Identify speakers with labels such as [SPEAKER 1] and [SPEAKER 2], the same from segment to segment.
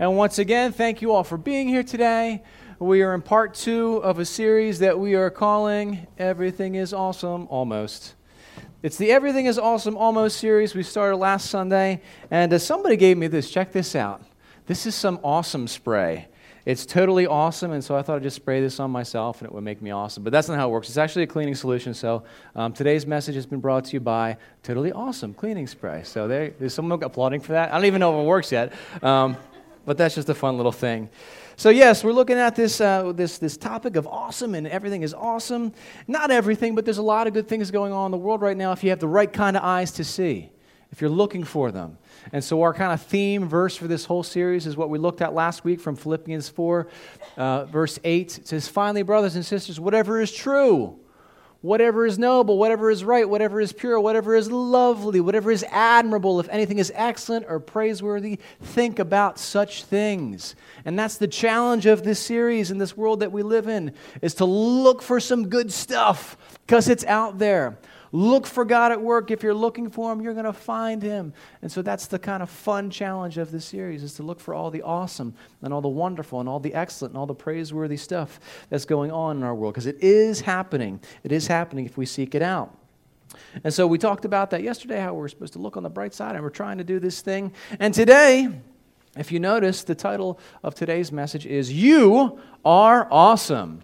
[SPEAKER 1] And once again, thank you all for being here today. We are in part two of a series that we are calling Everything is Awesome Almost. It's the Everything is Awesome Almost series we started last Sunday, and uh, somebody gave me this. Check this out. This is some awesome spray. It's totally awesome, and so I thought I'd just spray this on myself and it would make me awesome. But that's not how it works. It's actually a cleaning solution. So um, today's message has been brought to you by Totally Awesome Cleaning Spray. So there, there's someone applauding for that. I don't even know if it works yet. Um, but that's just a fun little thing. So, yes, we're looking at this, uh, this, this topic of awesome, and everything is awesome. Not everything, but there's a lot of good things going on in the world right now if you have the right kind of eyes to see, if you're looking for them. And so, our kind of theme verse for this whole series is what we looked at last week from Philippians 4, uh, verse 8. It says, Finally, brothers and sisters, whatever is true, whatever is noble, whatever is right, whatever is pure, whatever is lovely, whatever is admirable, if anything is excellent or praiseworthy, think about such things. And that's the challenge of this series in this world that we live in is to look for some good stuff because it's out there. Look for God at work. If you're looking for Him, you're going to find Him. And so that's the kind of fun challenge of this series is to look for all the awesome and all the wonderful and all the excellent and all the praiseworthy stuff that's going on in our world because it is happening. It is happening if we seek it out. And so we talked about that yesterday, how we're supposed to look on the bright side, and we're trying to do this thing. And today, if you notice, the title of today's message is You Are Awesome.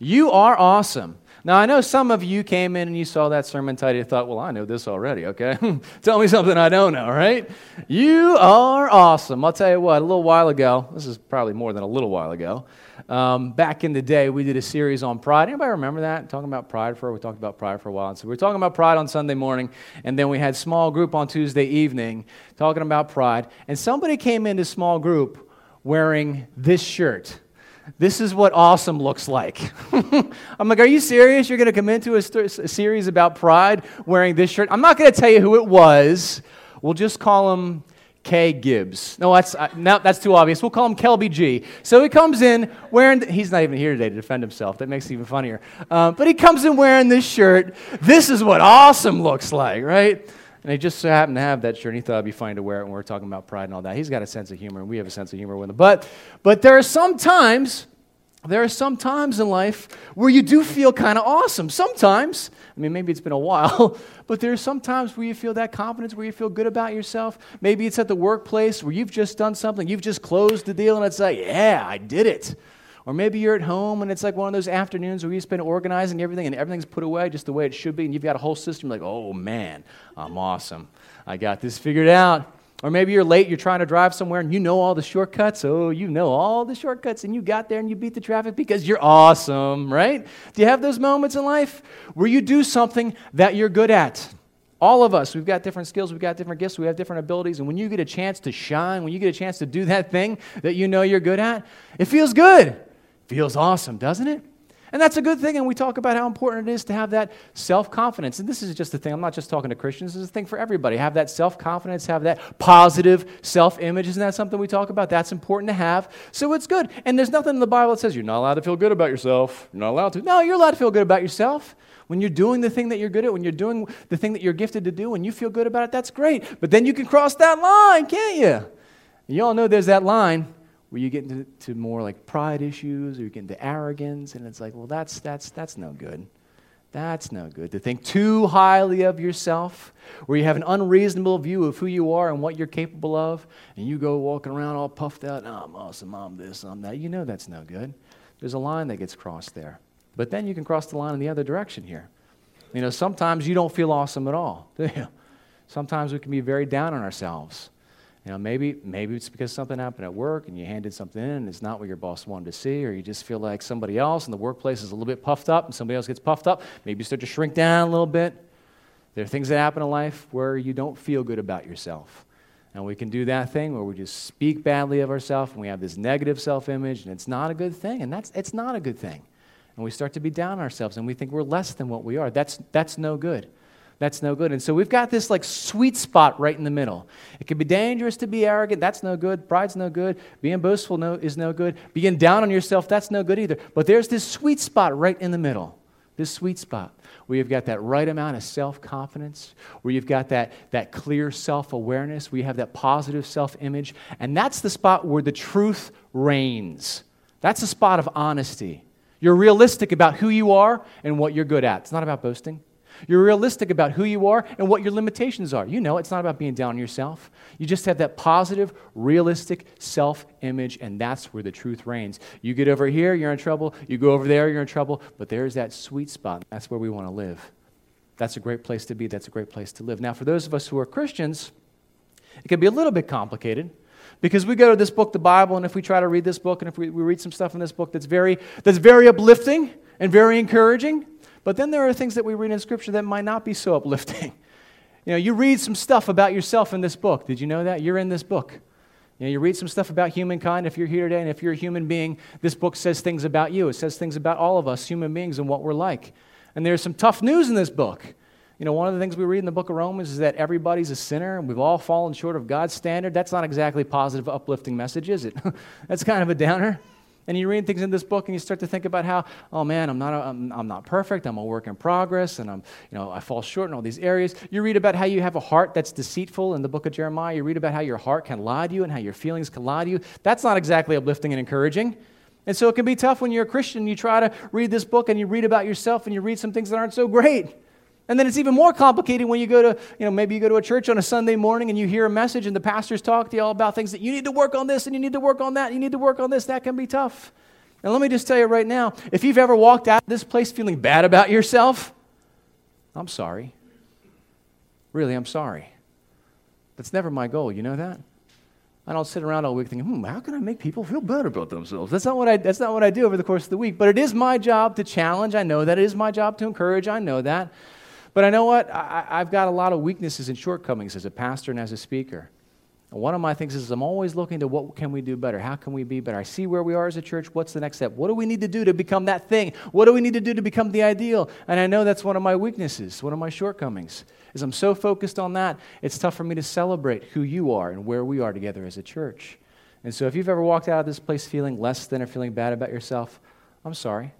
[SPEAKER 1] You are awesome. Now, I know some of you came in and you saw that sermon title and thought, well, I know this already, okay? Tell me something I don't know, right? You are awesome. I'll tell you what, a little while ago, this is probably more than a little while ago, um, back in the day, we did a series on pride. Anybody remember that? Talking about pride for, we talked about pride for a while. And so we were talking about pride on Sunday morning, and then we had small group on Tuesday evening talking about pride. And somebody came into small group wearing this shirt. This is what awesome looks like. I'm like, are you serious? You're going to come into a, st- a, series about pride wearing this shirt? I'm not going to tell you who it was. We'll just call him K. Gibbs. No, that's, uh, no, that's too obvious. We'll call him Kelby G. So he comes in wearing, he's not even here today to defend himself. That makes it even funnier. Um, but he comes in wearing this shirt. This is what awesome looks like, right? And he just so happened to have that shirt, and he thought it'd be funny to wear it when we're talking about pride and all that. He's got a sense of humor, and we have a sense of humor with him. But, but there are some times, there are some times in life where you do feel kind of awesome. Sometimes, I mean, maybe it's been a while, but there are some times where you feel that confidence, where you feel good about yourself. Maybe it's at the workplace where you've just done something, you've just closed the deal, and it's like, yeah, I did it. Or maybe you're at home and it's like one of those afternoons where you spend organizing everything and everything's put away just the way it should be, and you've got a whole system like, oh man, I'm awesome. I got this figured out. Or maybe you're late, you're trying to drive somewhere and you know all the shortcuts. Oh, you know all the shortcuts and you got there and you beat the traffic because you're awesome, right? Do you have those moments in life where you do something that you're good at? All of us, we've got different skills, we've got different gifts, we have different abilities. And when you get a chance to shine, when you get a chance to do that thing that you know you're good at, it feels good. Feels awesome, doesn't it? And that's a good thing, and we talk about how important it is to have that self confidence. And this is just a thing, I'm not just talking to Christians, this is a thing for everybody. Have that self confidence, have that positive self image. Isn't that something we talk about? That's important to have. So it's good. And there's nothing in the Bible that says you're not allowed to feel good about yourself. You're not allowed to. No, you're allowed to feel good about yourself. When you're doing the thing that you're good at, when you're doing the thing that you're gifted to do, and you feel good about it, that's great. But then you can cross that line, can't you? You all know there's that line where you get into to more like pride issues or you get into arrogance and it's like well that's that's that's no good. That's no good to think too highly of yourself where you have an unreasonable view of who you are and what you're capable of and you go walking around all puffed out oh, i'm awesome i'm this i'm that. You know that's no good. There's a line that gets crossed there. But then you can cross the line in the other direction here. You know sometimes you don't feel awesome at all sometimes we can be very down on ourselves you know, maybe, maybe it's because something happened at work and you handed something in and it's not what your boss wanted to see, or you just feel like somebody else in the workplace is a little bit puffed up and somebody else gets puffed up. Maybe you start to shrink down a little bit. There are things that happen in life where you don't feel good about yourself. And we can do that thing where we just speak badly of ourselves and we have this negative self image, and it's not a good thing. And that's, it's not a good thing. And we start to be down on ourselves and we think we're less than what we are. That's, that's no good that's no good. And so we've got this like sweet spot right in the middle. It can be dangerous to be arrogant. That's no good. Pride's no good. Being boastful no, is no good. Being down on yourself, that's no good either. But there's this sweet spot right in the middle. this sweet spot where you've got that right amount of self confidence, where you've got that, that clear self awareness, where you have that positive self image. And that's the spot where the truth reigns. That's the spot of honesty. You're realistic about who you are and what you're good at. It's not about boasting. You're realistic about who you are and what your limitations are. You know, it's not about being down on yourself. You just have that positive, realistic self image, and that's where the truth reigns. You get over here, you're in trouble. You go over there, you're in trouble. But there's that sweet spot. That's where we want to live. That's a great place to be. That's a great place to live. Now, for those of us who are Christians, it can be a little bit complicated because we go to this book, the Bible, and if we try to read this book, and if we, we read some stuff in this book that's very, that's very uplifting and very encouraging, but then there are things that we read in Scripture that might not be so uplifting. You know, you read some stuff about yourself in this book. Did you know that? You're in this book. You, know, you read some stuff about humankind. If you're here today and if you're a human being, this book says things about you. It says things about all of us, human beings, and what we're like. And there's some tough news in this book. You know, one of the things we read in the book of Romans is that everybody's a sinner and we've all fallen short of God's standard. That's not exactly positive, uplifting message, is it? That's kind of a downer. And you read things in this book and you start to think about how, oh man, I'm not, a, I'm, I'm not perfect, I'm a work in progress, and I'm, you know, I fall short in all these areas. You read about how you have a heart that's deceitful in the book of Jeremiah. You read about how your heart can lie to you and how your feelings can lie to you. That's not exactly uplifting and encouraging. And so it can be tough when you're a Christian. You try to read this book and you read about yourself and you read some things that aren't so great. And then it's even more complicated when you go to, you know, maybe you go to a church on a Sunday morning and you hear a message and the pastors talk to you all about things that you need to work on this and you need to work on that, and you need to work on this. That can be tough. And let me just tell you right now if you've ever walked out of this place feeling bad about yourself, I'm sorry. Really, I'm sorry. That's never my goal. You know that? I don't sit around all week thinking, hmm, how can I make people feel better about themselves? That's not, what I, that's not what I do over the course of the week. But it is my job to challenge. I know that. It is my job to encourage. I know that. But I know what? I, I've got a lot of weaknesses and shortcomings as a pastor and as a speaker. And one of my things is I'm always looking to what can we do better? How can we be better? I see where we are as a church. What's the next step? What do we need to do to become that thing? What do we need to do to become the ideal? And I know that's one of my weaknesses, one of my shortcomings. Is I'm so focused on that, it's tough for me to celebrate who you are and where we are together as a church. And so if you've ever walked out of this place feeling less than or feeling bad about yourself, I'm sorry.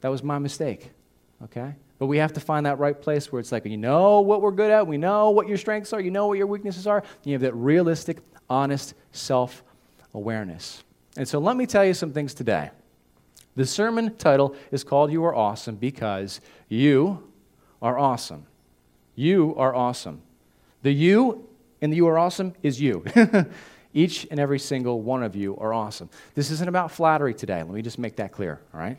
[SPEAKER 1] That was my mistake. Okay? But we have to find that right place where it's like, you know what we're good at, we know what your strengths are, you know what your weaknesses are. You have that realistic, honest self awareness. And so let me tell you some things today. The sermon title is called You Are Awesome because you are awesome. You are awesome. The you in the You Are Awesome is you. Each and every single one of you are awesome. This isn't about flattery today. Let me just make that clear, all right?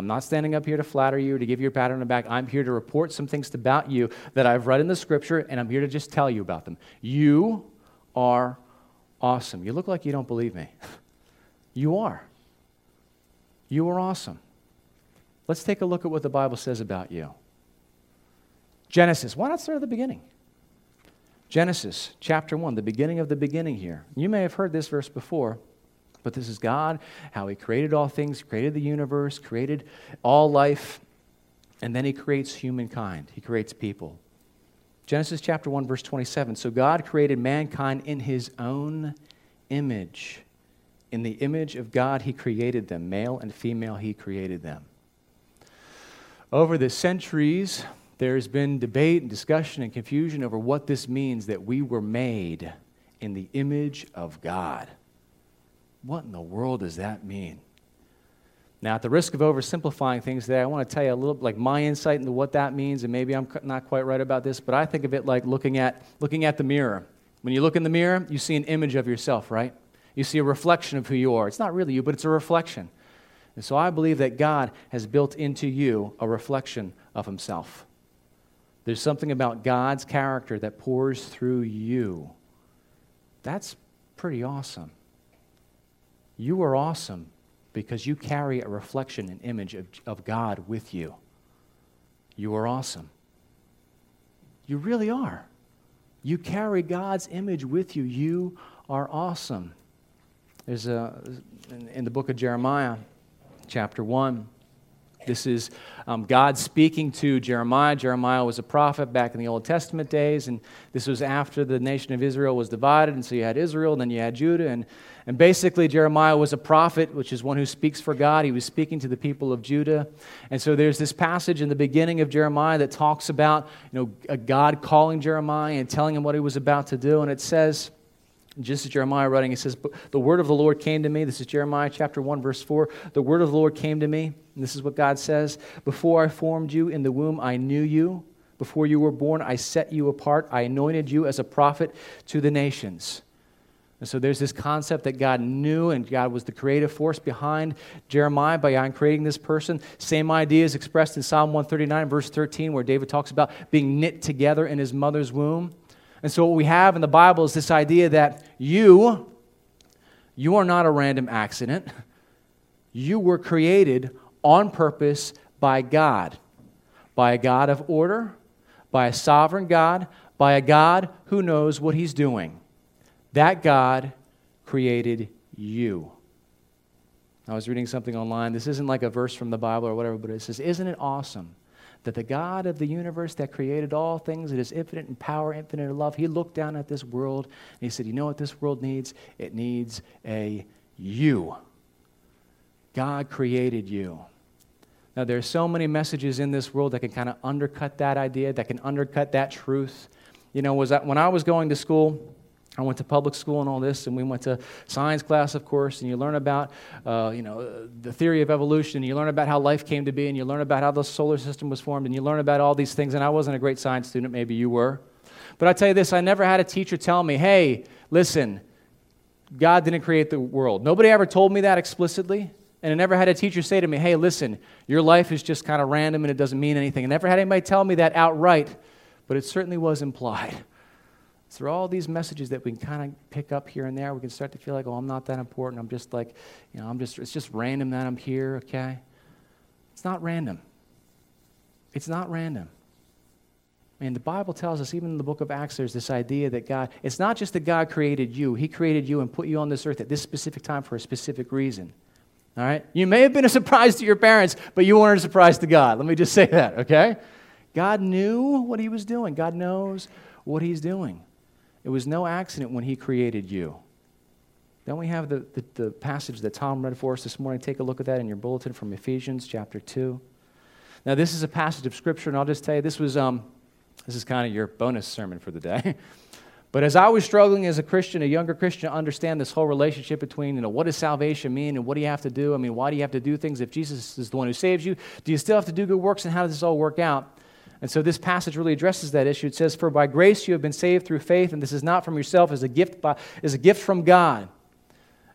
[SPEAKER 1] I'm not standing up here to flatter you, to give you a pat on the back. I'm here to report some things about you that I've read in the scripture, and I'm here to just tell you about them. You are awesome. You look like you don't believe me. you are. You are awesome. Let's take a look at what the Bible says about you. Genesis. Why not start at the beginning? Genesis chapter 1, the beginning of the beginning here. You may have heard this verse before. But this is God, how He created all things, created the universe, created all life, and then He creates humankind. He creates people. Genesis chapter 1, verse 27. So God created mankind in His own image. In the image of God, He created them. Male and female, He created them. Over the centuries, there's been debate and discussion and confusion over what this means that we were made in the image of God. What in the world does that mean? Now, at the risk of oversimplifying things today, I want to tell you a little like my insight into what that means, and maybe I'm not quite right about this, but I think of it like looking at, looking at the mirror. When you look in the mirror, you see an image of yourself, right? You see a reflection of who you are. It's not really you, but it's a reflection. And so I believe that God has built into you a reflection of Himself. There's something about God's character that pours through you. That's pretty awesome. You are awesome because you carry a reflection and image of, of God with you. You are awesome. You really are. You carry God's image with you. You are awesome. There's a, in, in the book of Jeremiah, chapter 1, This is um, God speaking to Jeremiah. Jeremiah was a prophet back in the Old Testament days, and this was after the nation of Israel was divided. And so you had Israel, and then you had Judah. And, and basically, Jeremiah was a prophet, which is one who speaks for God. He was speaking to the people of Judah. And so there's this passage in the beginning of Jeremiah that talks about you know, God calling Jeremiah and telling him what he was about to do. And it says, just as Jeremiah writing, it says, The word of the Lord came to me. This is Jeremiah chapter 1, verse 4. The word of the Lord came to me. And this is what God says Before I formed you in the womb, I knew you. Before you were born, I set you apart. I anointed you as a prophet to the nations. And so there's this concept that God knew, and God was the creative force behind Jeremiah by creating this person. Same idea is expressed in Psalm 139, verse 13, where David talks about being knit together in his mother's womb. And so, what we have in the Bible is this idea that you, you are not a random accident. You were created on purpose by God, by a God of order, by a sovereign God, by a God who knows what he's doing. That God created you. I was reading something online. This isn't like a verse from the Bible or whatever, but it says, Isn't it awesome that the God of the universe that created all things, that is infinite in power, infinite in love, he looked down at this world and he said, You know what this world needs? It needs a you. God created you. Now, there's so many messages in this world that can kind of undercut that idea, that can undercut that truth. You know, was that when I was going to school, I went to public school and all this, and we went to science class, of course, and you learn about, uh, you know, the theory of evolution, and you learn about how life came to be, and you learn about how the solar system was formed, and you learn about all these things. And I wasn't a great science student, maybe you were. But I tell you this, I never had a teacher tell me, hey, listen, God didn't create the world. Nobody ever told me that explicitly. And I never had a teacher say to me, hey, listen, your life is just kind of random and it doesn't mean anything. I never had anybody tell me that outright, but it certainly was implied through all these messages that we can kind of pick up here and there, we can start to feel like, oh, I'm not that important. I'm just like, you know, I'm just, it's just random that I'm here, okay? It's not random. It's not random. I mean, the Bible tells us, even in the book of Acts, there's this idea that God, it's not just that God created you, He created you and put you on this earth at this specific time for a specific reason. All right? You may have been a surprise to your parents, but you weren't a surprise to God. Let me just say that, okay? God knew what He was doing, God knows what He's doing. It was no accident when He created you. Then we have the, the, the, passage that Tom read for us this morning. Take a look at that in your bulletin from Ephesians chapter 2. Now, this is a passage of Scripture, and I'll just tell you, this was um, this is kind of your bonus sermon for the day. but as I was struggling as a Christian, a younger Christian, to understand this whole relationship between, you know, what does salvation mean and what do you have to do? I mean, why do you have to do things if Jesus is the one who saves you? Do you still have to do good works, and how does this all work out? And so this passage really addresses that issue. It says, For by grace you have been saved through faith, and this is not from yourself, as a gift, by, as a gift from God.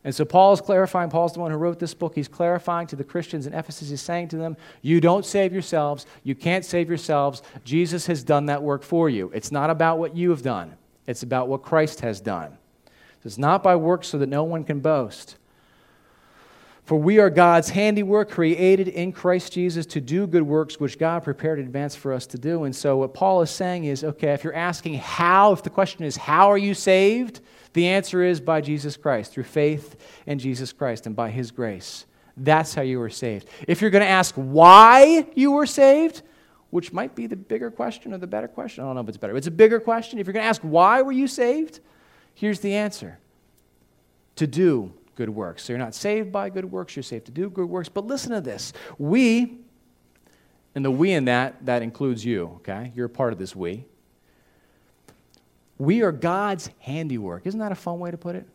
[SPEAKER 1] And so Paul is clarifying, Paul's the one who wrote this book. He's clarifying to the Christians in Ephesus, he's saying to them, You don't save yourselves. You can't save yourselves. Jesus has done that work for you. It's not about what you have done, it's about what Christ has done. it's not by works so that no one can boast. For we are God's handiwork, created in Christ Jesus to do good works which God prepared in advance for us to do. And so, what Paul is saying is okay, if you're asking how, if the question is, how are you saved? The answer is by Jesus Christ, through faith in Jesus Christ and by his grace. That's how you were saved. If you're going to ask why you were saved, which might be the bigger question or the better question, I don't know if it's better. It's a bigger question. If you're going to ask why were you saved, here's the answer to do good works. So you're not saved by good works, you're saved to do good works. But listen to this. We, and the we in that, that includes you, okay? You're a part of this we. We are God's handiwork. Isn't that a fun way to put it?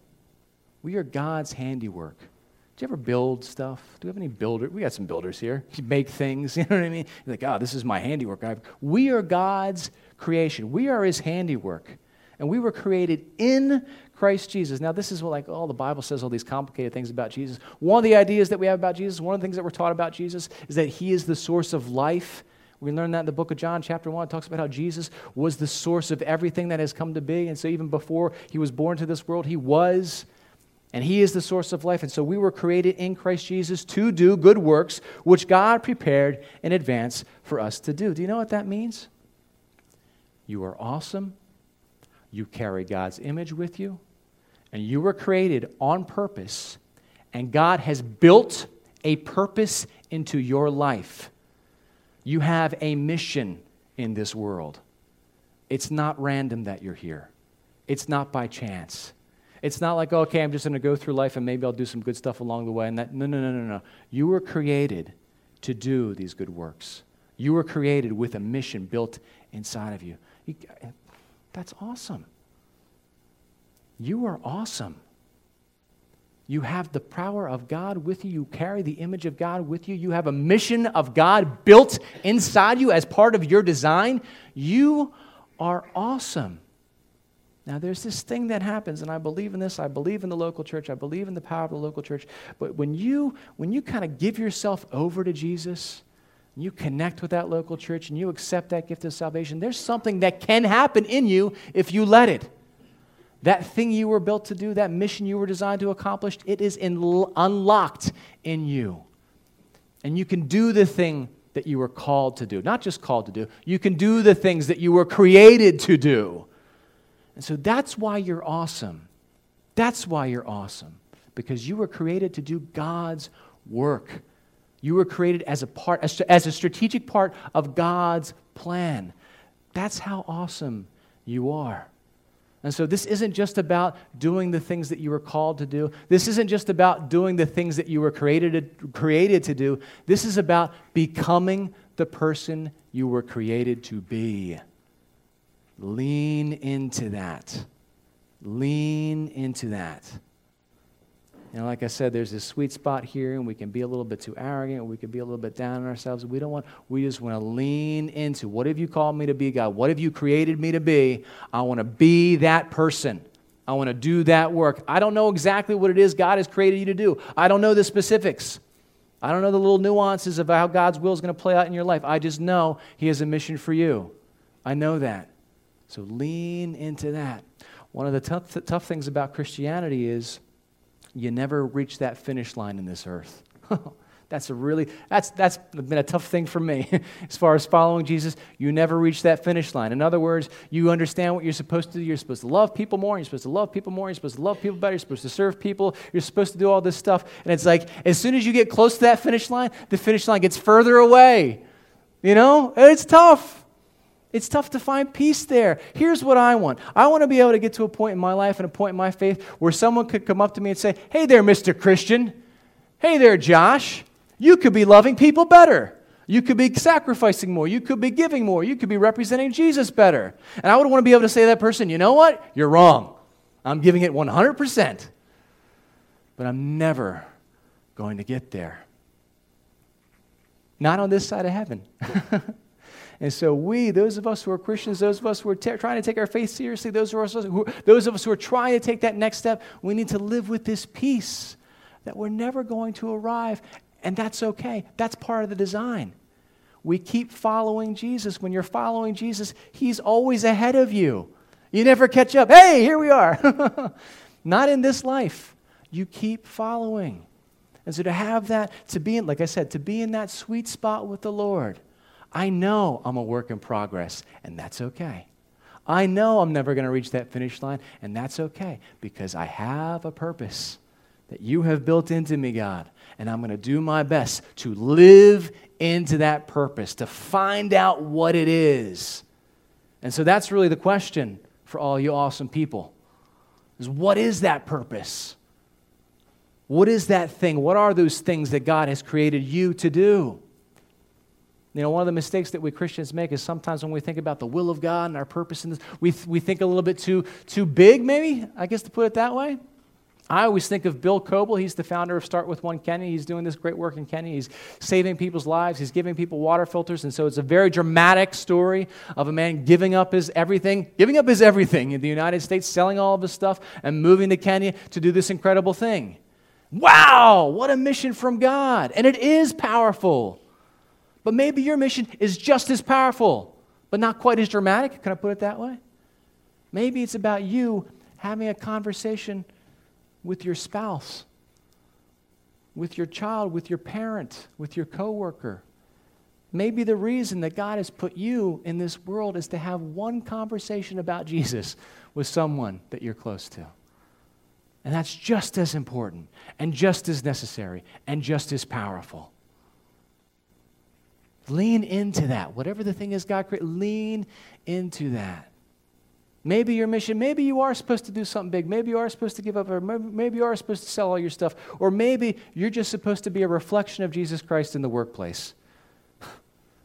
[SPEAKER 1] We are God's handiwork. Do you ever build stuff? Do we have any builders? We got some builders here. You make things, you know what I mean? You're like, oh, this is my handiwork. We are God's creation. We are his handiwork. And we were created in Christ Jesus. Now, this is what, like, oh, the Bible says all these complicated things about Jesus. One of the ideas that we have about Jesus, one of the things that we're taught about Jesus, is that he is the source of life. We learn that in the book of John, chapter 1. It talks about how Jesus was the source of everything that has come to be. And so, even before he was born to this world, he was. And he is the source of life. And so, we were created in Christ Jesus to do good works, which God prepared in advance for us to do. Do you know what that means? You are awesome. You carry God's image with you. And you were created on purpose, and God has built a purpose into your life. You have a mission in this world. It's not random that you're here, it's not by chance. It's not like, oh, okay, I'm just going to go through life and maybe I'll do some good stuff along the way. And that, no, no, no, no, no. You were created to do these good works. You were created with a mission built inside of you. you that's awesome. You are awesome. You have the power of God with you. You carry the image of God with you. You have a mission of God built inside you as part of your design. You are awesome. Now, there's this thing that happens, and I believe in this. I believe in the local church. I believe in the power of the local church. But when you, when you kind of give yourself over to Jesus, you connect with that local church, and you accept that gift of salvation, there's something that can happen in you if you let it. That thing you were built to do, that mission you were designed to accomplish, it is in, unlocked in you. And you can do the thing that you were called to do. Not just called to do, you can do the things that you were created to do. And so that's why you're awesome. That's why you're awesome. Because you were created to do God's work. You were created as a part, as, as a strategic part of God's plan. That's how awesome you are. And so this isn't just about doing the things that you were called to do. This isn't just about doing the things that you were created to, created to do. This is about becoming the person you were created to be. Lean into that. Lean into that. Know, like I said, there's this sweet spot here, and we can be a little bit too arrogant, we can be a little bit down on ourselves. We don't want, we just want to lean into what have you called me to be, God? What have you created me to be? I want to be that person. I want to do that work. I don't know exactly what it is God has created you to do. I don't know the specifics. I don't know the little nuances of how God's will is going to play out in your life. I just know He has a mission for you. I know that. So lean into that. One of the tough, tough things about Christianity is you never reach that finish line in this earth. that's a really that's that's been a tough thing for me. As far as following jesus you never reach that finish line. In other words you understand what you're supposed to do. You're supposed to love people more you're supposed to love people more you're supposed to love people better you're supposed to serve people you're supposed to do all this stuff. And it's like as soon as you get close to that finish line the finish line gets further away you know? It's tough it's tough to find peace there. Here's what I want I want to be able to get to a point in my life and a point in my faith where someone could come up to me and say, Hey there, Mr. Christian. Hey there, Josh. You could be loving people better. You could be sacrificing more. You could be giving more. You could be representing Jesus better. And I would want to be able to say to that person, You know what? You're wrong. I'm giving it 100%. But I'm never going to get there. Not on this side of heaven. And so, we, those of us who are Christians, those of us who are trying to take our faith seriously, those of, us who, those of us who are trying to take that next step, we need to live with this peace that we're never going to arrive. And that's okay. That's part of the design. We keep following Jesus. When you're following Jesus, He's always ahead of you. You never catch up. Hey, here we are. Not in this life. You keep following. And so to have that, to be in, like I said, to be in that sweet spot with the Lord I know I'm a work in progress, and that's okay. I know I'm never going to reach that finish line, and that's okay because I have a purpose that you have built into me, God. And I'm going to do my best to live into that purpose, to find out what it is. And so that's really the question for all you awesome people. Is what is that purpose? What is that thing? What are those things that God has created you to do? You know, one of the mistakes that we Christians make is sometimes when we think about the will of God and our purpose in this, we, th- we think a little bit too, too big, maybe, I guess to put it that way. I always think of Bill Coble. He's the founder of Start With One Kenya. He's doing this great work in Kenya. He's saving people's lives. He's giving people water filters. And so it's a very dramatic story of a man giving up his everything, giving up his everything in the United States, selling all of his stuff, and moving to Kenya to do this incredible thing. Wow, what a mission from God. And it is powerful. But maybe your mission is just as powerful, but not quite as dramatic. Can I put it that way? Maybe it's about you having a conversation with your spouse, with your child, with your parent, with your coworker. Maybe the reason that God has put you in this world is to have one conversation about Jesus with someone that you're close to. And that's just as important and just as necessary and just as powerful. Lean into that. Whatever the thing is God created, lean into that. Maybe your mission, maybe you are supposed to do something big. Maybe you are supposed to give up, or maybe you are supposed to sell all your stuff. Or maybe you're just supposed to be a reflection of Jesus Christ in the workplace.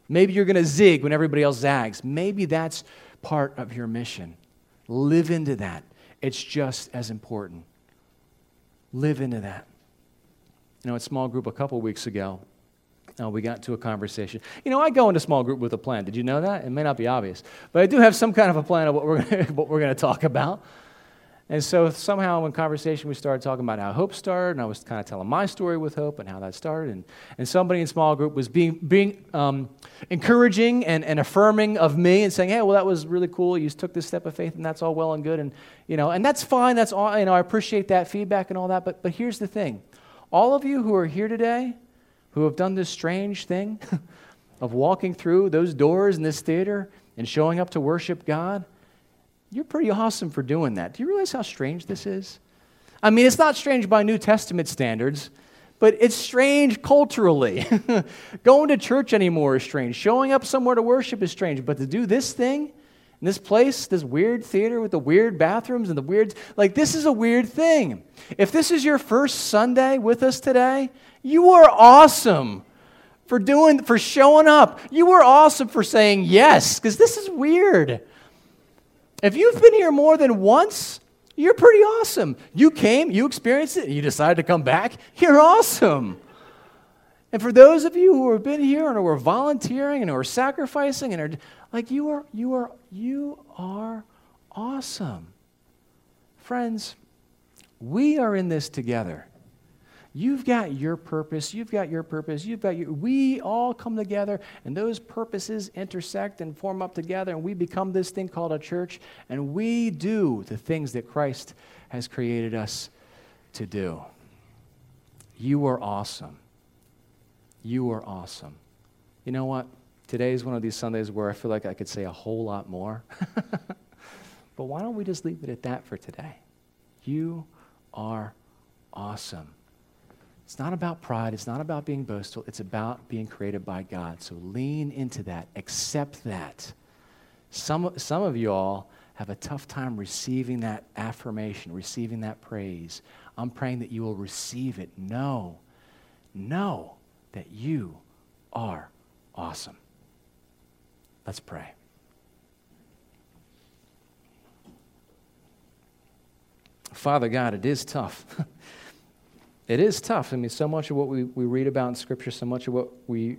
[SPEAKER 1] Maybe you're going to zig when everybody else zags. Maybe that's part of your mission. Live into that. It's just as important. Live into that. You know, a small group a couple weeks ago, uh, we got to a conversation. You know, I go into small group with a plan. Did you know that? It may not be obvious, but I do have some kind of a plan of what we're gonna, what we're going to talk about. And so somehow in conversation, we started talking about how Hope started, and I was kind of telling my story with Hope and how that started. And, and somebody in small group was being, being um, encouraging and, and affirming of me and saying, hey, well, that was really cool. You took this step of faith, and that's all well and good. And, you know, and that's fine. That's all, you know, I appreciate that feedback and all that. But, but here's the thing. All of you who are here today, who have done this strange thing of walking through those doors in this theater and showing up to worship God, you're pretty awesome for doing that. Do you realize how strange this is? I mean, it's not strange by New Testament standards, but it's strange culturally. Going to church anymore is strange. Showing up somewhere to worship is strange. But to do this thing in this place, this weird theater with the weird bathrooms and the weird, like, this is a weird thing. If this is your first Sunday with us today, you are awesome for doing, for showing up. You are awesome for saying yes, because this is weird. If you've been here more than once, you're pretty awesome. You came, you experienced it, and you decided to come back. You're awesome. And for those of you who have been here and who are volunteering and who are sacrificing and are like you are, you are, you are awesome. Friends, we are in this together. You've got your purpose. You've got your purpose. You've got your. We all come together, and those purposes intersect and form up together, and we become this thing called a church, and we do the things that Christ has created us to do. You are awesome. You are awesome. You know what? Today is one of these Sundays where I feel like I could say a whole lot more. but why don't we just leave it at that for today? You are awesome. It's not about pride. It's not about being boastful. It's about being created by God. So lean into that. Accept that. Some, some of you all have a tough time receiving that affirmation, receiving that praise. I'm praying that you will receive it. Know, know that you are awesome. Let's pray. Father God, it is tough. It is tough. I mean, so much of what we, we read about in Scripture, so much of what we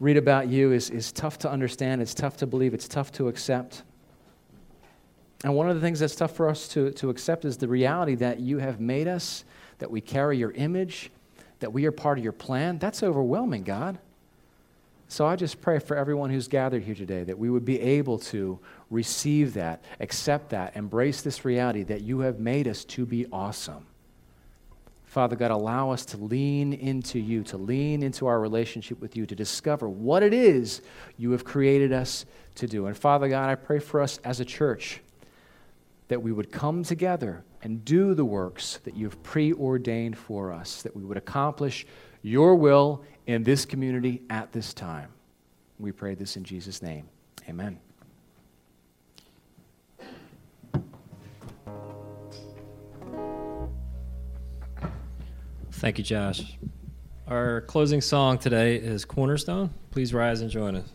[SPEAKER 1] read about you is, is tough to understand. It's tough to believe. It's tough to accept. And one of the things that's tough for us to, to accept is the reality that you have made us, that we carry your image, that we are part of your plan. That's overwhelming, God. So I just pray for everyone who's gathered here today that we would be able to receive that, accept that, embrace this reality that you have made us to be awesome. Father God, allow us to lean into you, to lean into our relationship with you, to discover what it is you have created us to do. And Father God, I pray for us as a church that we would come together and do the works that you've preordained for us, that we would accomplish your will in this community at this time. We pray this in Jesus' name. Amen.
[SPEAKER 2] Thank you, Josh. Our closing song today is Cornerstone. Please rise and join us.